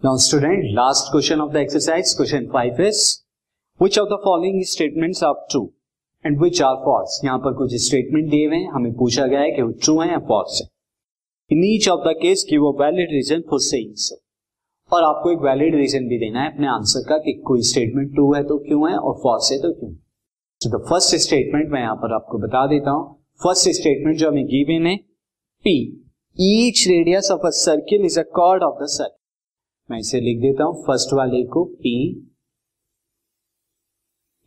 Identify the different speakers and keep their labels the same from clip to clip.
Speaker 1: Now, student, last question of the exercise, question 5 is, which of the following statements are true and which are false? यहाँ पर कुछ statement दिए हुए हैं हमें पूछा गया है कि वो ट्रू है या फॉल्स है। In each of the case की वो वैलिड रीजन फॉर सेइंग और आपको एक वैलिड रीजन भी देना है अपने आंसर का कि कोई स्टेटमेंट ट्रू है तो क्यों है और फॉल्स है तो क्यों तो द फ़र्स्ट स्टेटमेंट मैं यहाँ पर आपको बता देता हूँ। फ़र्स्ट स्टेटमेंट जो हमें गिवन है P each radius of a circle is a chord of the circle मैं इसे लिख देता हूँ। फ़र्स्ट वाले को P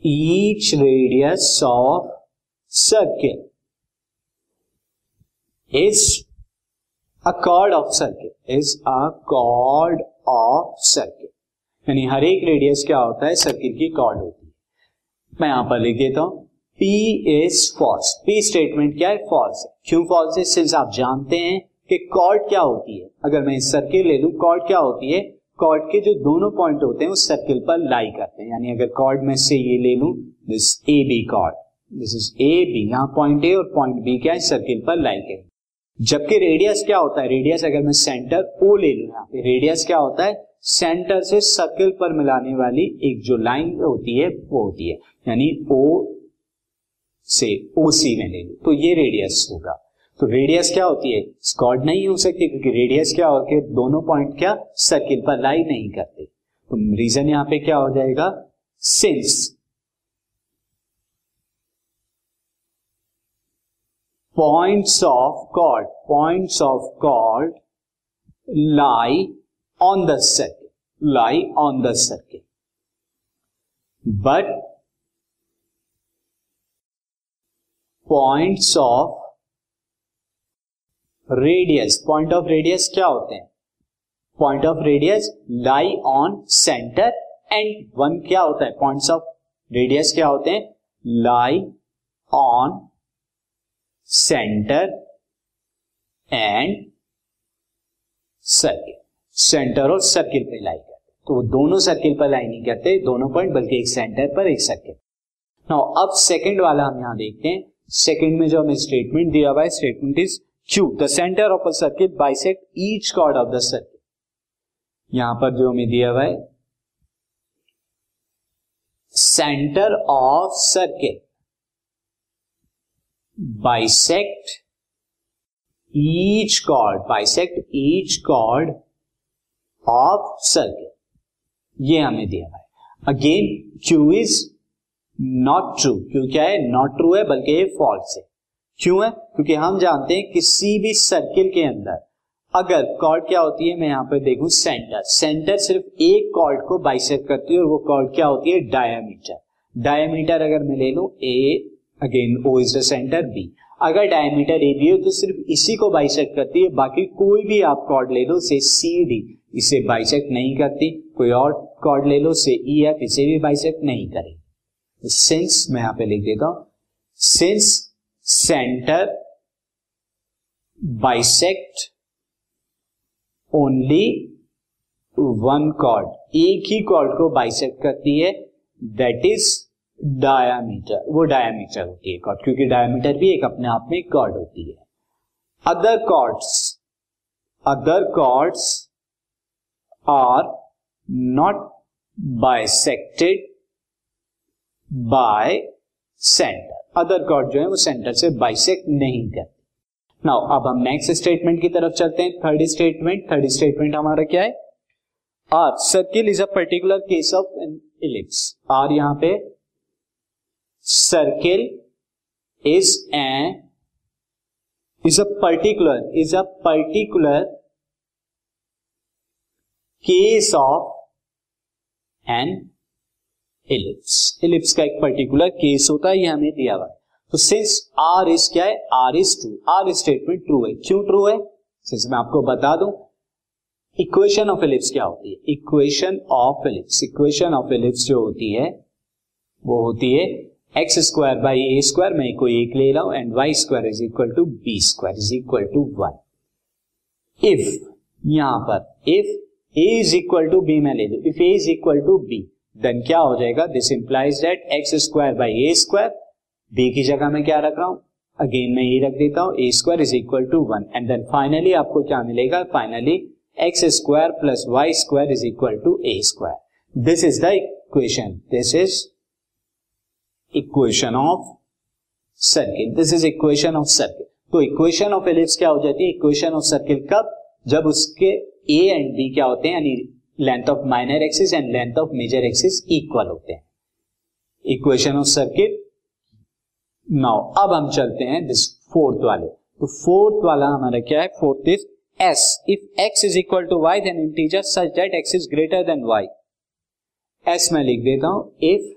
Speaker 1: each radius of circle is a chord of circle is a chord of circle यानी हर एक रेडियस क्या होता है? सर्किल की कॉर्ड होती है। मैं यहाँ पर लिख देता हूँ। P is false P statement क्या है? फॉल्स क्यों फॉल्स है? सिंस आप जानते हैं कि कॉर्ड क्या होती है? अगर मैं सर्किल ले लू, कॉर्ड क्या होती है? कॉर्ड के जो दोनों पॉइंट होते हैं, उस सर्किल पर लाई करते हैं। यानी अगर कॉर्ड में से ये ले लू this A B chord this is A B यहाँ पॉइंट ए और पॉइंट बी क्या है? सर्किल पर लाई करें जबकि रेडियस क्या होता है? रेडियस अगर मैं सेंटर ओ ले लू यहाँ पे रेडियस क्या होता है? सेंटर से सर्किल पर मिलाने वाली एक जो लाइन होती है, वो होती है। यानी ओ से ओ सी में ले लू। तो ये रेडियस होगा। तो रेडियस क्या होती है? स्कॉड नहीं हो सकती, क्योंकि रेडियस क्या होती है दोनों पॉइंट क्या? सर्किल पर लाई नहीं करते। तो रीजन यहाँ पे क्या हो जाएगा? Since points of chord points of chord lie on the circle lie on the circle but points of radius point of radius क्या होते हैं? Point of radius lie on centre and one क्या होता है? पॉइंट्स ऑफ़ रेडियस क्या होते हैं? Lie on centre and circle centre और सर्किल पे लाई करते तो वो दोनों सर्किल पर लाई नहीं करते, दोनों पॉइंट बल्कि एक सेंटर पर, एक सर्किल नाउ अब सेकंड वाला हम यहाँ देखते हैं। सेकंड में जो हमें स्टेटमेंट दिया हुआ है statement is Q the centre of a circuit bisect each chord of the circuit यहाँ पर जो हमें दिया हुआ है centre of circuit bisect each chord bisect each chord of circuit ये हमें दिया हुआ है। Again Q is not true Q क्या है? नॉट ट्रू है, बल्कि ये फॉल्स है। क्यों है? क्योंकि हम जानते हैं किसी भी सर्किल के अंदर, अगर कॉर्ड क्या होती है? मैं यहाँ पर देखूँ सेंटर सेंटर सिर्फ़ एक कॉर्ड को बाइसेक्ट करती है और वो कॉर्ड क्या होती है? डायमीटर डायमीटर अगर मैं ले लू A again O is the centre B अगर डायमीटर ए बी हो तो सिर्फ़ इसी को बाइसेक्ट करती है, बाकी कोई भी आप कॉर्ड ले लो से सी डी इसे बाइसेक्ट नहीं करती. कोई और कॉर्ड ले लो से ई एफ़ इसे भी बाइसेक्ट नहीं करेगी. सिंस मैं यहाँ पे लिख देता हूँ. Since centre bisect only one chord एक ही कॉर्ड को बाइसेक्ट करती है दैट इज़ डायामीटर वो डायामीटर होती है कॉर्ड क्योंकि डायामीटर भी एक अपने आप में कॉर्ड होती है। Other chords other chords are not bisected by centre other chord जो है, वो सेंटर से बाइसेक्ट नहीं करते। नाउ अब हम नेक्स्ट स्टेटमेंट की तरफ़ चलते हैं। थर्ड स्टेटमेंट थर्ड स्टेटमेंट हमारा क्या है? R circle is a particular case of an ellipse R यहाँ पे circle is a is a particular is a particular case of an ellipse ellipse का एक पर्टिकुलर केस होता है, ये हमें दिया हुआ है। तो सिंस आर इज़ क्या है? R is true R statement true है। क्यों ट्रू है? सिंस मैं आपको बता दूँ इक्वेशन ऑफ़ इलिप्स क्या होती है? Equation of ellipse equation of ellipse जो होती है, वो होती है x square by a square मैं कोई एक ले रहा हूँ and y square is equal to b square is equal to one if यहाँ पर if a is equal to b मैं ले लू। If a is equal to b then क्या हो जाएगा? This implies that x square by a square b की जगह में क्या रख रहा हूँ? अगेन मैं ये रख देता हूँ a square is equal to one and then finally आपको क्या मिलेगा? Finally x square plus y square is equal to a square this is the equation this is equation of circle this is equation of circle तो equation of ellipse क्या हो जाती है? Equation of circle कब? जब उसके A and B क्या होते हैं? यानी length of minor axis and length of major axis equal होते हैं। इक्वेशन ऑफ़ सर्किट नाउ अब हम चलते हैं दिस फोर्थ वाले। तो फोर्थ वाला हमारा क्या है? Fourth is S if x is equal to y then integer such that x is greater than y S में लिख देता हूँ। If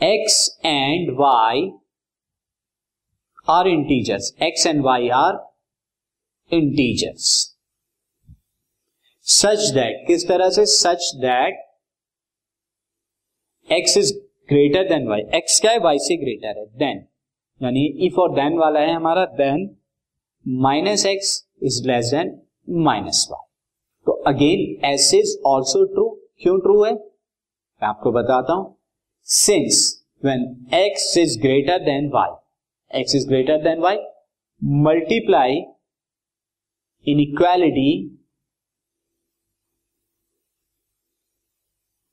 Speaker 1: x and y are integers x and y are integers such that किस तरह से? Such that x is greater than y x क्या है? Y से ग्रेटर है. देन यानी इफ़ और देन वाला है हमारा then minus x is less than minus y तो again S is also true क्यों ट्रू है? मैं आपको बताता हूँ. Since when x is greater than y x is greater than y multiply inequality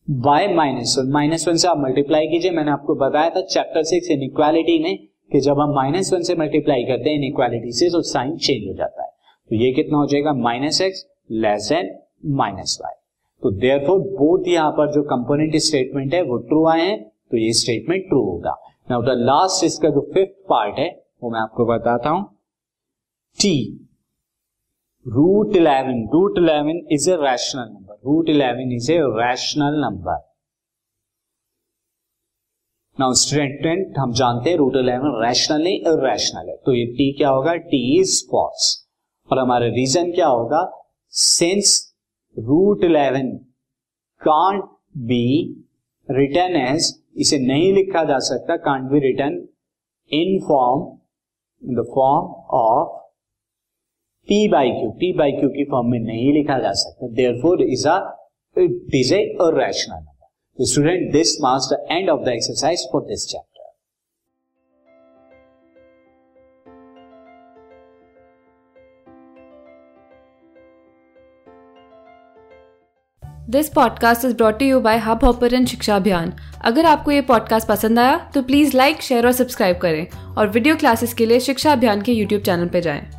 Speaker 1: by minus one minus one से आप multiply कीजिए। मैंने आपको बताया था चैप्टर सिक्स इन इक्वालिटी में कि जब हम माइनस वन से मल्टीप्लाई करते हैं इन इक्वालिटी से तो साइन चेंज हो जाता है। तो ये कितना हो जाएगा? Minus x less than minus y तो देयर फोर बोथ यहाँ पर जो कंपोनेंट स्टेटमेंट है, वो ट्रू आए हैं। तो ये स्टेटमेंट ट्रू होगा। नाउ द लास्ट इसका जो फिफ्थ पार्ट है, वो मैं आपको बताता हूँ। T root eleven root eleven is a rational number root eleven is a rational number now student हम जानते हैं रूट इलेवन रैशनल नहीं इरेशनल है। तो ये टी क्या होगा? टी इज़ फॉल्स और हमारा रीजन क्या होगा? Since root eleven can't be written as इसे नहीं लिखा जा सकता can't be written in form in the form of p by q p by q की फॉर्म में नहीं लिखा जा सकता। Therefore is it is a rational number student this marks the end of the exercise for this chapter
Speaker 2: this podcast is brought you by Hubhopper Shiksha Abhiyan अगर आपको ये podcast पसंद आया तो प्लीज़ लाइक शेयर और subscribe करें और video classes के लिए शिक्षा अभियान के यूट्यूब चैनल पर जाएँ।